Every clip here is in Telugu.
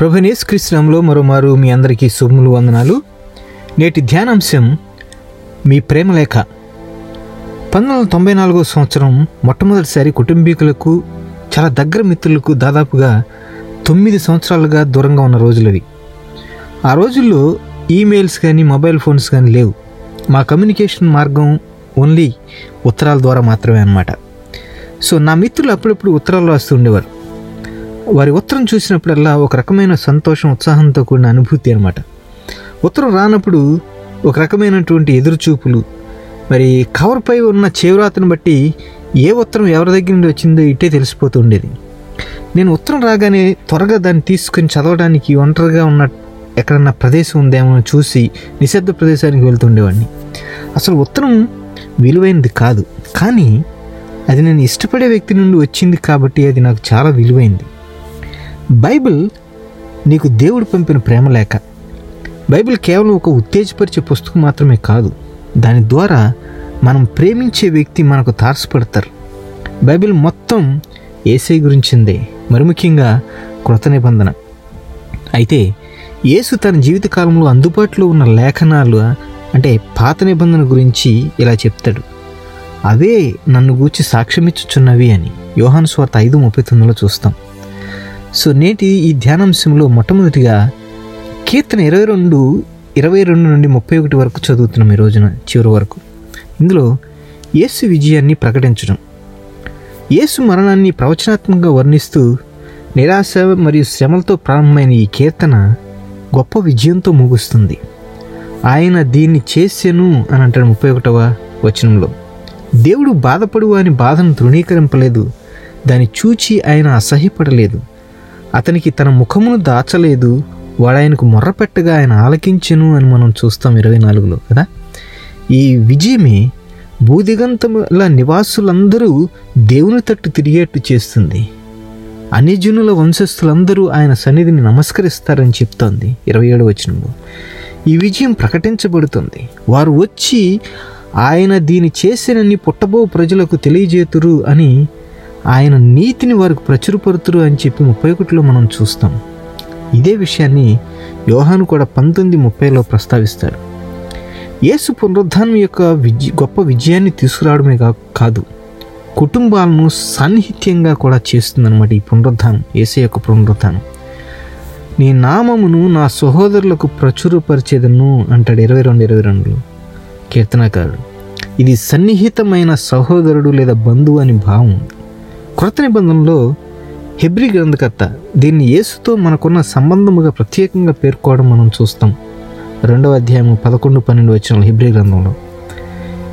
ప్రభునేస్ కృష్ణంలో మరోమారు మీ అందరికీ శుభములు వందనాలు. నేటి ధ్యానాంశం మీ ప్రేమలేఖ పంతొమ్మిది వందల తొంభై నాలుగో సంవత్సరం మొట్టమొదటిసారి కుటుంబీకులకు చాలా దగ్గర మిత్రులకు దాదాపుగా తొమ్మిది సంవత్సరాలుగా దూరంగా ఉన్న రోజులవి. ఆ రోజుల్లో ఈమెయిల్స్ కానీ మొబైల్ ఫోన్స్ కానీ లేవు. మా కమ్యూనికేషన్ మార్గం ఓన్లీ ఉత్తరాల ద్వారా మాత్రమే అన్నమాట. సో నా మిత్రులు అప్పుడప్పుడు ఉత్తరాలు రాస్తూ ఉండేవారు. వారి ఉత్తరం చూసినప్పుడల్లా ఒక రకమైన సంతోషం ఉత్సాహంతో కూడిన అనుభూతి అనమాట ఉత్తరం రానప్పుడు ఒక రకమైనటువంటి ఎదురుచూపులు మరి కవర్పై ఉన్న చేవ్రాతను బట్టి ఏ ఉత్తరం ఎవరి దగ్గర నుండి వచ్చిందో ఇట్టే తెలిసిపోతూ ఉండేది. నేను ఉత్తరం రాగానే త్వరగా దాన్ని తీసుకొని చదవడానికి ఒంటరిగా ఉన్న ఎక్కడన్నా ప్రదేశం ఉందేమో చూసి నిశ్శబ్ద ప్రదేశానికి వెళ్తుండేవాడిని అసలు ఉత్తరం విలువైనది కాదు కానీ అది నేను ఇష్టపడే వ్యక్తి నుండి వచ్చింది కాబట్టి అది నాకు చాలా విలువైంది. బైబిల్ నీకు దేవుడు పంపిన ప్రేమ లేఖ బైబిల్ కేవలం ఒక ఉత్తేజపరిచే పుస్తకం మాత్రమే కాదు దాని ద్వారా మనం ప్రేమించే వ్యక్తి మనకు తారసపడతారు. బైబిల్ మొత్తం ఏసై గురించిందే మరి ముఖ్యంగా కృత నిబంధన. అయితే యేసు తన జీవితకాలంలో అందుబాటులో ఉన్న లేఖనాలు అంటే పాత నిబంధన గురించి ఇలా చెప్తాడు. అవే నన్ను గూర్చి సాక్ష్యమిచ్చుచున్నవి అని యోహాను స్వార్త ఐదు ముప్పై తొమ్మిదిలో చూస్తాం. సో నేటి ఈ ధ్యానాంశంలో మొట్టమొదటిగా కీర్తన ఇరవై రెండు ఇరవై రెండు నుండి ముప్పై ఒకటి వరకు చదువుతున్నాం ఈ రోజున చివరి వరకు. ఇందులో యేసు విజయాన్ని ప్రకటించడం. యేసు మరణాన్ని ప్రవచనాత్మకంగా వర్ణిస్తూ నిరాశ మరియు శ్రమలతో ప్రారంభమైన ఈ కీర్తన గొప్ప విజయంతో ముగుస్తుంది. ఆయన దీన్ని చేసెను అని అంటాడు ముప్పై ఒకటవ వచనంలో. దేవుడు బాధపడు అని బాధను తృణీకరింపలేదు. దాన్ని చూచి ఆయన అసహ్యపడలేదు. అతనికి తన ముఖమును దాచలేదు వాడు ఆయనకు మొర్రపెట్టగా ఆయన ఆలకించెను అని మనం చూస్తాం ఇరవై నాలుగులో కదా? ఈ విజయమే భూదిగంతముల నివాసులందరూ దేవుని తట్టు తిరిగేట్టు చేస్తుంది. అనిజనుల వంశస్థులందరూ ఆయన సన్నిధిని నమస్కరిస్తారని చెప్తోంది ఇరవై ఏడు వచనంలో ఈ విజయం ప్రకటించబడుతుంది. వారు వచ్చి ఆయన దీని చేసినన్ని పుట్టబో ప్రజలకు తెలియజేతురు అని ఆయన నీతిని వారికి ప్రచురపరుతురు అని చెప్పి ముప్పై ఒకటిలో మనం చూస్తాం. ఇదే విషయాన్ని యోహాను కూడా పంతొమ్మిది ముప్పైలో ప్రస్తావిస్తాడు. యేసు పునరుద్ధానం యొక్క విజయ గొప్ప విజయాన్ని తీసుకురావడమే కా- కాదు కుటుంబాలను సాన్నిహిత్యంగా కూడా చేస్తుందన్నమాట ఈ పునరుద్ధానం ఏసే యొక్క పునరుద్ధానం. నీ నామమును నా సహోదరులకు ప్రచురపరిచేదను అంటాడు ఇరవై రెండు ఇరవై రెండులో కీర్తనకారుడు. ఇది సన్నిహితమైన సహోదరుడు లేదా బంధువు అని భావం క్రొత్త నిబంధనలో హెబ్రి గ్రంథకర్త దీన్ని యేసుతో మనకున్న సంబంధముగా ప్రత్యేకంగా పేర్కోవడం మనం చూస్తాం. రెండవ అధ్యాయం పదకొండు పన్నెండు వచ్చిన హెబ్రి గ్రంథంలో.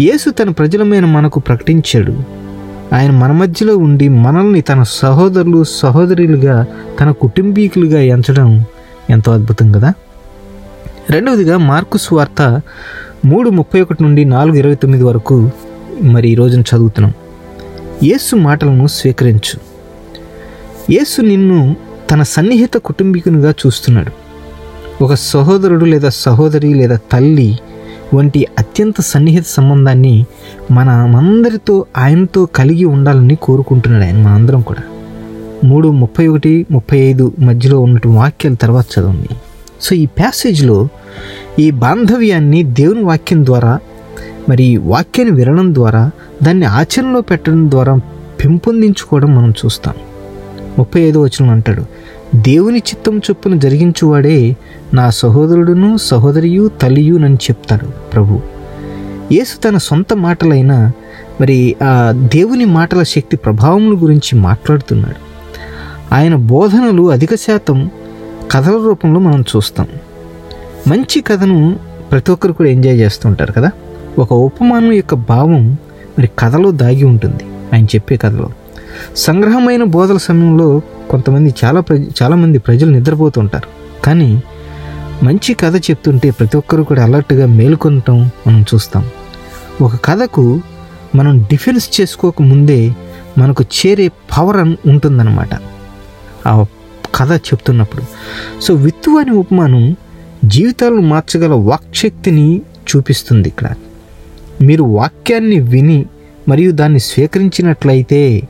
యేసు తన ప్రజలమైన మనకు ప్రకటించాడు. ఆయన మన మధ్యలో ఉండి మనల్ని తన సహోదరులు సహోదరులుగా తన కుటుంబీకులుగా ఎంచడం ఎంతో అద్భుతం కదా? రెండవదిగా మార్కు స్వార్త మూడు ముప్పై ఒకటి నుండి నాలుగు ఇరవై తొమ్మిది వరకు మరి ఈ రోజున చదువుతున్నాం. యేసు మాటలను స్వీకరించు. యేసు నిన్ను తన సన్నిహిత కుటుంబీకునిగా చూస్తున్నాడు. ఒక సహోదరుడు లేదా సహోదరి లేదా తల్లి వంటి అత్యంత సన్నిహిత సంబంధాన్ని మన మందరితో ఆయనతో కలిగి ఉండాలని కోరుకుంటున్నాడు ఆయన మనందరం కూడా. మూడు ముప్పై ఒకటి ముప్పై ఐదు మధ్యలో ఉన్నటువంటి వాక్యాల తర్వాత చదవండి. సో ఈ ప్యాసేజ్లో ఈ బాంధవ్యాన్ని దేవుని వాక్యం ద్వారా మరి వాక్యాన్ని వినడం ద్వారా దాన్ని ఆచరణలో పెట్టడం ద్వారా పెంపొందించుకోవడం మనం చూస్తాం. ముప్పై ఐదో వచనం అంటాడు దేవుని చిత్తం చొప్పున జరిగించువాడే నా సహోదరుడును సహోదరియు తల్లియు నని చెప్తాడు ప్రభు. యేసు తన సొంత మాటలైన మరి ఆ దేవుని మాటల శక్తి ప్రభావముల గురించి మాట్లాడుతున్నాడు. ఆయన బోధనలు అధిక శాతం కథల రూపంలో మనం చూస్తాం. మంచి కథను ప్రతి ఒక్కరు కూడా ఎంజాయ్ చేస్తుంటారు కదా? ఒక ఉపమానం యొక్క భావం మరి కథలో దాగి ఉంటుంది. ఆయన చెప్పే కథలో. సంగ్రహమైన బోధల సమయంలో కొంతమంది చాలా ప్రజ చాలామంది ప్రజలు నిద్రపోతుంటారు కానీ మంచి కథ చెప్తుంటే ప్రతి ఒక్కరు కూడా అలర్ట్గా మేలుకొనటం మనం చూస్తాం. ఒక కథకు మనం డిఫెన్స్ చేసుకోక ముందే మనకు చేరే పవర్ అని ఉంటుందన్నమాట. ఆ కథ చెప్తున్నప్పుడు. సో విత్తు అనే ఉపమానం జీవితాలను మార్చగల వాక్శక్తిని చూపిస్తుంది ఇక్కడ. మీరు వాక్యాన్ని విని మరియు దాన్ని స్వీకరించినట్లయితే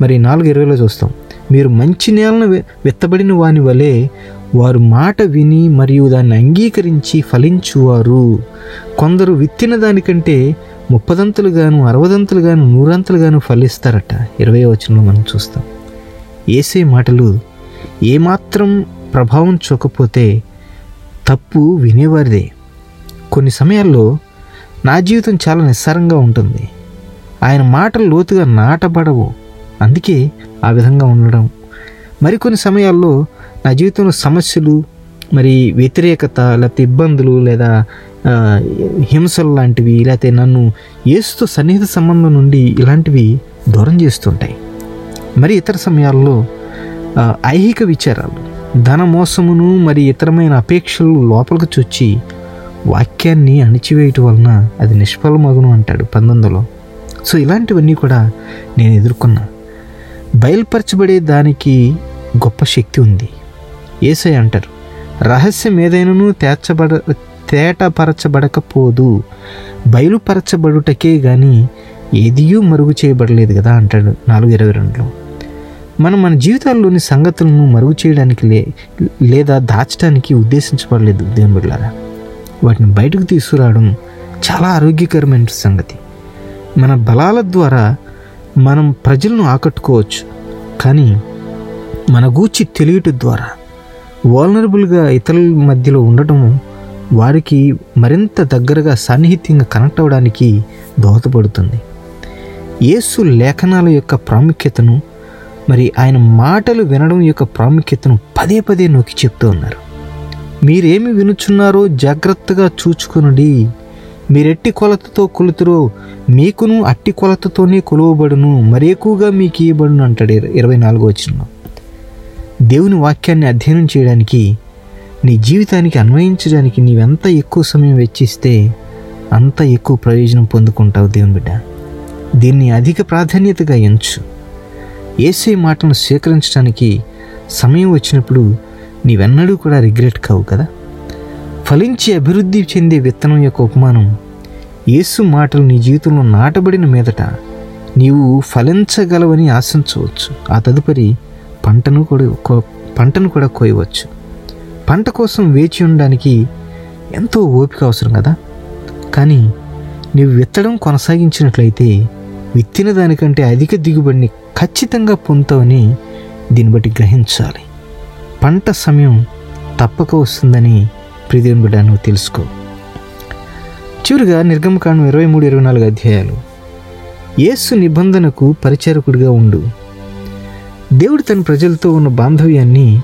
మరి నాలుగు ఇరవైలో చూస్తాం. మీరు మంచి నేలను విత్తబడిన వాని వలె వారు మాట విని మరియు దాన్ని అంగీకరించి ఫలించువారు. కొందరు విత్తిన దానికంటే ముప్పదంతులుగాను అరవదంతులుగాను నూరంతులుగాను ఫలిస్తారట. ఇరవై వచనంలో మనం చూస్తాం. ఏసే మాటలు ఏమాత్రం ప్రభావం చూకపోతే తప్పు వినేవారిదే. కొన్ని సమయాల్లో నా జీవితం చాలా నిస్సారంగా ఉంటుంది. ఆయన మాటలు లోతుగా నాటబడవు. అందుకే ఆ విధంగా ఉండడం. మరికొన్ని సమయాల్లో నా జీవితంలో సమస్యలు మరి వ్యతిరేకత లేకపోతే ఇబ్బందులు లేదా హింసలు లాంటివి లేకపోతే నన్ను ఏసుతో సన్నిహిత సంబంధం నుండి ఇలాంటివి దూరం చేస్తుంటాయి. మరి ఇతర సమయాల్లో ఐహిక విచారాలు ధన మోసమును మరి ఇతరమైన అపేక్షలు లోపలికి చొచ్చి వాక్యాన్ని అణిచివేయటం వలన అది నిష్ఫలమగును అంటాడు పంతొమ్మిదిలో. సో ఇలాంటివన్నీ కూడా నేను ఎదుర్కొన్నా. బయలుపరచబడే దానికి గొప్ప శక్తి ఉంది. ఏసై అంటారు రహస్యం ఏదైనాను తేర్చబడ తేటపరచబడకపోదు. బయలుపరచబడుటకే కానీ ఏదియూ మరుగు చేయబడలేదు కదా అంటాడు నాలుగు ఇరవై రెండులో. మనం మన జీవితాల్లోని సంగతులను మరుగు చేయడానికి లే లేదా దాచడానికి ఉద్దేశించబడలేదు దేవుని బిడ్డారా వాటిని బయటకు తీసుకురావడం చాలా ఆరోగ్యకరమైన సంగతి. మన బలాల ద్వారా మనం ప్రజలను ఆకట్టుకోవచ్చు. కానీ మన గూర్చి తెలియట ద్వారా వాల్నరబుల్గా ఇతరుల మధ్యలో ఉండటం వారికి మరింత దగ్గరగా సాన్నిహిత్యంగా కనెక్ట్ అవ్వడానికి దోహదపడుతుంది. యేసు లేఖనాల యొక్క ప్రాముఖ్యతను మరి ఆయన మాటలు వినడం యొక్క ప్రాముఖ్యతను పదే పదే నొక్కి చెప్తూ ఉన్నారు. మీరేమి వినుచున్నారో జాగ్రత్తగా చూచుకునుడి. మీరెట్టి కొలతతో కొలుతురో మీకును అట్టి కొలతతోనే కొలువబడును. మరి ఎక్కువగా మీకు ఇవ్వబడును అంటాడు ఇరవై నాలుగో వచ్చిన దేవుని వాక్యాన్ని అధ్యయనం చేయడానికి నీ జీవితానికి అన్వయించడానికి నీవెంత ఎక్కువ సమయం వెచ్చిస్తే అంత ఎక్కువ ప్రయోజనం పొందుకుంటావు దేవుని బిడ్డ. దీన్ని అధిక ప్రాధాన్యతగా ఎంచు. ఏసే మాటలను స్వీకరించడానికి సమయం వచ్చినప్పుడు నీవెన్నడూ కూడా రిగ్రెట్ కావు కదా? ఫలించి అభివృద్ధి చెందే విత్తనం యొక్క ఉపమానం యేసు మాటలు నీ జీవితంలో నాటబడిన మీదట నీవు ఫలించగలవని ఆశించవచ్చు. ఆ తదుపరి పంటను కూడా కో- పంటను కూడా కోయవచ్చు. పంట కోసం వేచి ఉండడానికి ఎంతో ఓపిక అవసరం కదా? కానీ నీవు విత్తడం కొనసాగించినట్లయితే విత్తిన దానికంటే అధిక దిగుబడిని ఖచ్చితంగా పొందుతావని దీన్ని బట్టి గ్రహించాలి. పంట సమయం తప్పక వస్తుందని ప్రియదేవుని బిడ్డ నువ్వు తెలుసుకో. చివరిగా నిర్గమకాండం ఇరవై మూడు ఇరవై నాలుగు అధ్యాయాలు. యేసు నిబంధనకు పరిచారకుడిగా ఉండు. దేవుడు తన ప్రజలతో ఉన్న బాంధవ్యాన్ని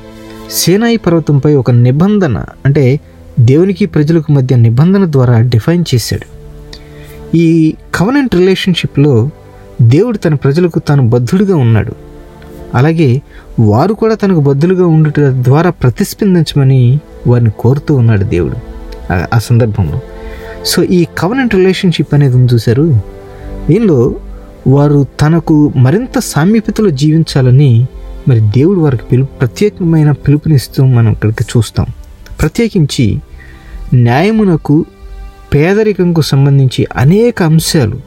సేనాయి పర్వతంపై ఒక నిబంధన అంటే దేవునికి ప్రజలకు మధ్య నిబంధన ద్వారా డిఫైన్ చేశాడు. ఈ కవనెంట్ రిలేషన్షిప్లో దేవుడు తన ప్రజలకు తాను బద్ధుడిగా ఉన్నాడు. అలాగే వారు కూడా తనకు బద్దులుగా ఉండుట ద్వారా ప్రతిస్పందించమని వారిని కోరుతూ ఉన్నాడు దేవుడు ఆ- ఆ సందర్భంలో. సో ఈ కవనెంట్ రిలేషన్షిప్ అనేది ఉంది చూశారు. దీనిలో వారు తనకు మరింత సామీప్యతలో జీవించాలని మరి దేవుడు వారికి పిలుపు ప్రత్యేకమైన పిలుపునిస్తూ మనం ఇక్కడికి చూస్తాం. ప్రత్యేకించి న్యాయమునకు పేదరికంకు సంబంధించి అనేక అంశాలు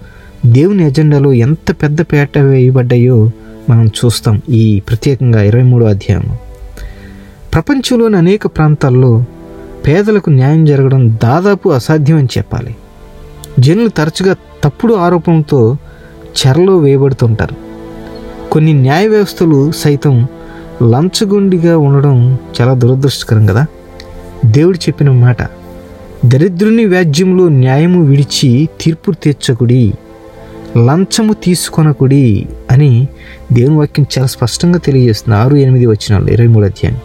దేవుని ఎజెండాలో ఎంత పెద్ద పేట వేయబడ్డాయో మనం చూస్తాం ఈ ప్రత్యేకంగా ఇరవై మూడో అధ్యాయం ప్రపంచంలోని అనేక ప్రాంతాల్లో పేదలకు న్యాయం జరగడం దాదాపు అసాధ్యం అని చెప్పాలి. జనులు తరచుగా తప్పుడు ఆరోపణతో చెరలో వేయబడుతుంటారు కొన్ని న్యాయ వ్యవస్థలు సైతం లంచగొండిగా ఉండడం చాలా దురదృష్టకరం కదా? దేవుడు చెప్పిన మాట దరిద్రుని వ్యాజ్యంలో న్యాయము విడిచి తీర్పు తీర్చకుడి. లంచము తీసుకొనకుడి అని దేవుని వాక్యం చాలా స్పష్టంగా తెలియజేస్తుంది. ఆరు ఎనిమిది వచ్చినాలు ఇరవై మూడు అధ్యాయం.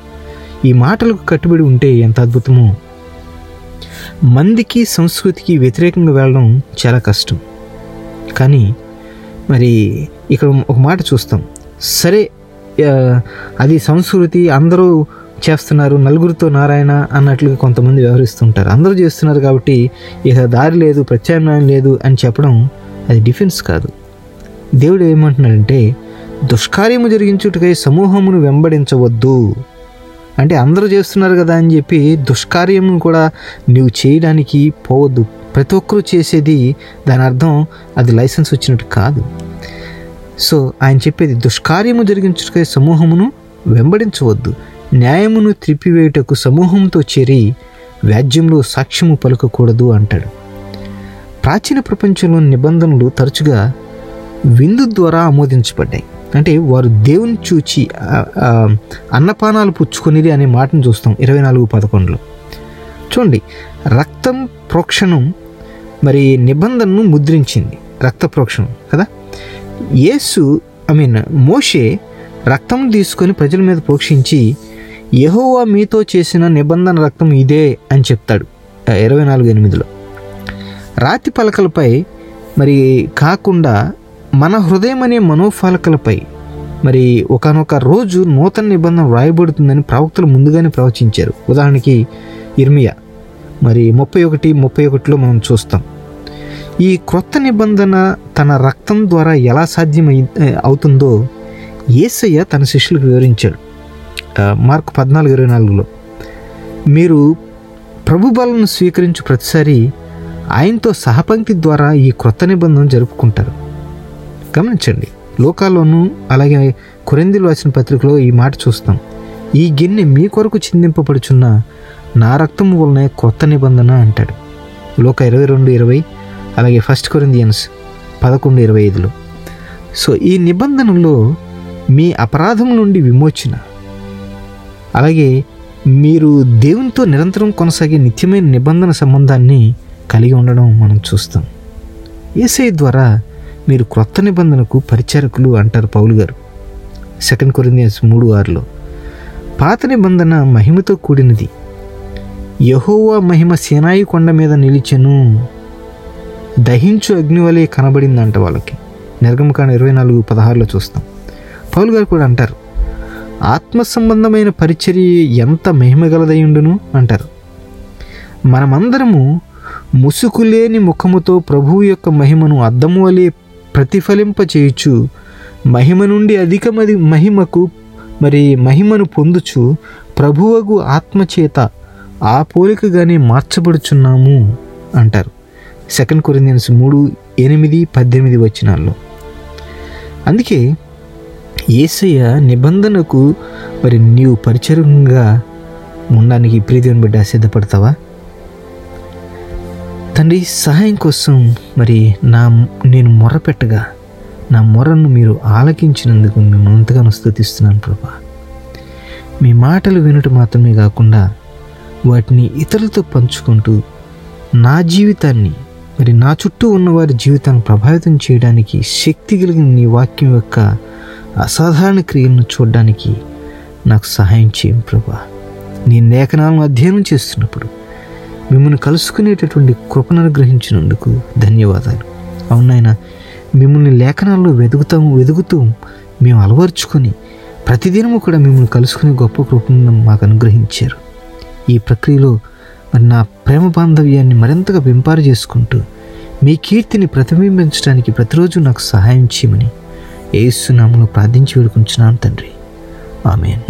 ఈ మాటలకు కట్టుబడి ఉంటే ఎంత అద్భుతమో. మందికి సంస్కృతికి వ్యతిరేకంగా వెళ్ళడం చాలా కష్టం. కానీ మరి ఇక్కడ ఒక మాట చూస్తాం. సరే అది సంస్కృతి అందరూ చేస్తున్నారు నలుగురితో నారాయణ అన్నట్లుగా కొంతమంది వ్యవహరిస్తుంటారు. అందరూ చేస్తున్నారు కాబట్టి ఇక దారి లేదు ప్రత్యామ్నాయం లేదు అని చెప్పడం అది డిఫెన్స్ కాదు. దేవుడు ఏమంటున్నాడంటే దుష్కార్యము జరిగించుటకై సమూహమును వెంబడించవద్దు. అంటే అందరూ చేస్తున్నారు కదా అని చెప్పి దుష్కార్యము కూడా నువ్వు చేయడానికి పోవద్దు. ప్రతి ఒక్కరూ చేసేది దాని అర్థం అది లైసెన్స్ వచ్చినట్టు కాదు. సో ఆయన చెప్పేది దుష్కార్యము జరిగించుటకై సమూహమును వెంబడించవద్దు. న్యాయమును త్రిప్పివేయుటకు సమూహంతో చేరి వ్యాజ్యంలో సాక్ష్యము పలుకకూడదు అంటాడు. ప్రాచీన ప్రపంచంలోని నిబంధనలు తరచుగా విందు ద్వారా ఆమోదించబడ్డాయి. అంటే వారు దేవుని చూచి అన్నపానాలు పుచ్చుకునేది అనే మాటను చూస్తాం ఇరవై నాలుగు పదకొండులో. చూడండి రక్తం ప్రోక్షణం మరి నిబంధనను ముద్రించింది. రక్త ప్రోక్షణం కదా? యేసు ఐ మీన్ మోషే రక్తం తీసుకొని ప్రజల మీద ప్రోక్షించి యహోవా మీతో చేసిన నిబంధన రక్తం ఇదే అని చెప్తాడు. ఇరవై నాలుగు ఎనిమిదిలో. రాతి పలకలపై మరి కాకుండా మన హృదయం అనే మనోఫలకలపై మరి ఒకనొక రోజు నూతన నిబంధన వ్రాయబడుతుందని ప్రవక్తలు ముందుగానే ప్రవచించారు. ఉదాహరణకి ఇర్మియా మరి ముప్పై ఒకటి ముప్పై ఒకటిలో మనం చూస్తాం. ఈ క్రొత్త నిబంధన తన రక్తం ద్వారా ఎలా సాధ్యమై అవుతుందో యేసయ్య తన శిష్యులకు వివరించాడు. మార్క్ పద్నాలుగు ఇరవై నాలుగులో. మీరు ప్రభు బలను స్వీకరించు ప్రతిసారి ఆయనతో సహపంక్తి ద్వారా ఈ క్రొత్త నిబంధన జరుపుకుంటారు. గమనించండి లోకాల్లోనూ అలాగే కొరిందులు రాసిన పత్రికలో ఈ మాట చూస్తాం. ఈ గిన్నె మీ కొరకు చిందింపబడుచున్న నా రక్తం వలనే కొత్త నిబంధన అంటాడు. లోక ఇరవై రెండు ఇరవై అలాగే ఫస్ట్ కొరిందియన్స్ పదకొండు ఇరవై ఐదులో. సో ఈ నిబంధనలో మీ అపరాధం నుండి విమోచన అలాగే మీరు దేవునితో నిరంతరం కొనసాగే నిత్యమైన నిబంధన సంబంధాన్ని కలిగి ఉండడం మనం చూస్తాం. ఏసై ద్వారా మీరు క్రొత్త నిబంధనకు పరిచారకులు అంటారు పౌలు గారు. సెకండ్ కొరిందియన్స్ మూడు ఆరులో పాత నిబంధన మహిమతో కూడినది. యహోవా మహిమ సేనాయి కొండ మీద నిలిచెను. దహించు అగ్నివలే కనబడిందంట వాళ్ళకి. నిర్గమకాండ ఇరవై నాలుగు పదహారులో చూస్తాం. పౌలు గారు కూడా అంటారు ఆత్మ సంబంధమైన పరిచర్య ఎంత మహిమగలదయుండును అంటారు. మనమందరము ముసుకులేని ముఖముతో ప్రభువు యొక్క మహిమను అద్దము వలె ప్రతిఫలింపచేయుచు మహిమ నుండి అధికమది మహిమకు మరి మహిమను పొందుచు ప్రభువగు ఆత్మచేత ఆ పోలికగానే మార్చబడుచున్నాము అంటారు. సెకండ్ కొరిందియన్స్ మూడు ఎనిమిది పద్దెనిమిది వచనాల్లో. అందుకే ఏసయ్య నిబంధనకు మరి నీవు పరిచయంగా ఉండడానికి ప్రీతిని బిడ్డ సిద్ధపడతావా? తండ్రి సహాయం కోసం మరి నా నేను మొరపెట్టగా నా మొరను మీరు ఆలకించినందుకు మేము ఎంతగానో స్థుతిస్తున్నాను ప్రభా. మీ మాటలు వినుట మాత్రమే కాకుండా వాటిని ఇతరులతో పంచుకుంటూ నా జీవితాన్ని మరి నా చుట్టూ ఉన్న వారి జీవితాన్ని ప్రభావితం చేయడానికి శక్తి కలిగిన నీ వాక్యం యొక్క అసాధారణ క్రియలను చూడడానికి నాకు సహాయం చేయం ప్రభా. నీ లేఖనాలను అధ్యయనం చేస్తున్నప్పుడు మిమ్మల్ని కలుసుకునేటటువంటి కృపను అనుగ్రహించినందుకు ధన్యవాదాలు. అవునాయన మిమ్మల్ని లేఖనాల్లో వెతుకుతాము వెతుకుతూ మేము అలవర్చుకొని ప్రతిదినము కూడా మిమ్మల్ని కలుసుకునే గొప్ప కృపను మాకు అనుగ్రహించారు. ఈ ప్రక్రియలో మరి నా ప్రేమ బాంధవ్యాన్ని మరింతగా పెంపారు చేసుకుంటూ మీ కీర్తిని ప్రతిబింబించడానికి ప్రతిరోజు నాకు సహాయం చేయమని ఏసునామలో ప్రార్థించి వేడుకుంటున్నాను తండ్రి. ఆమెన్.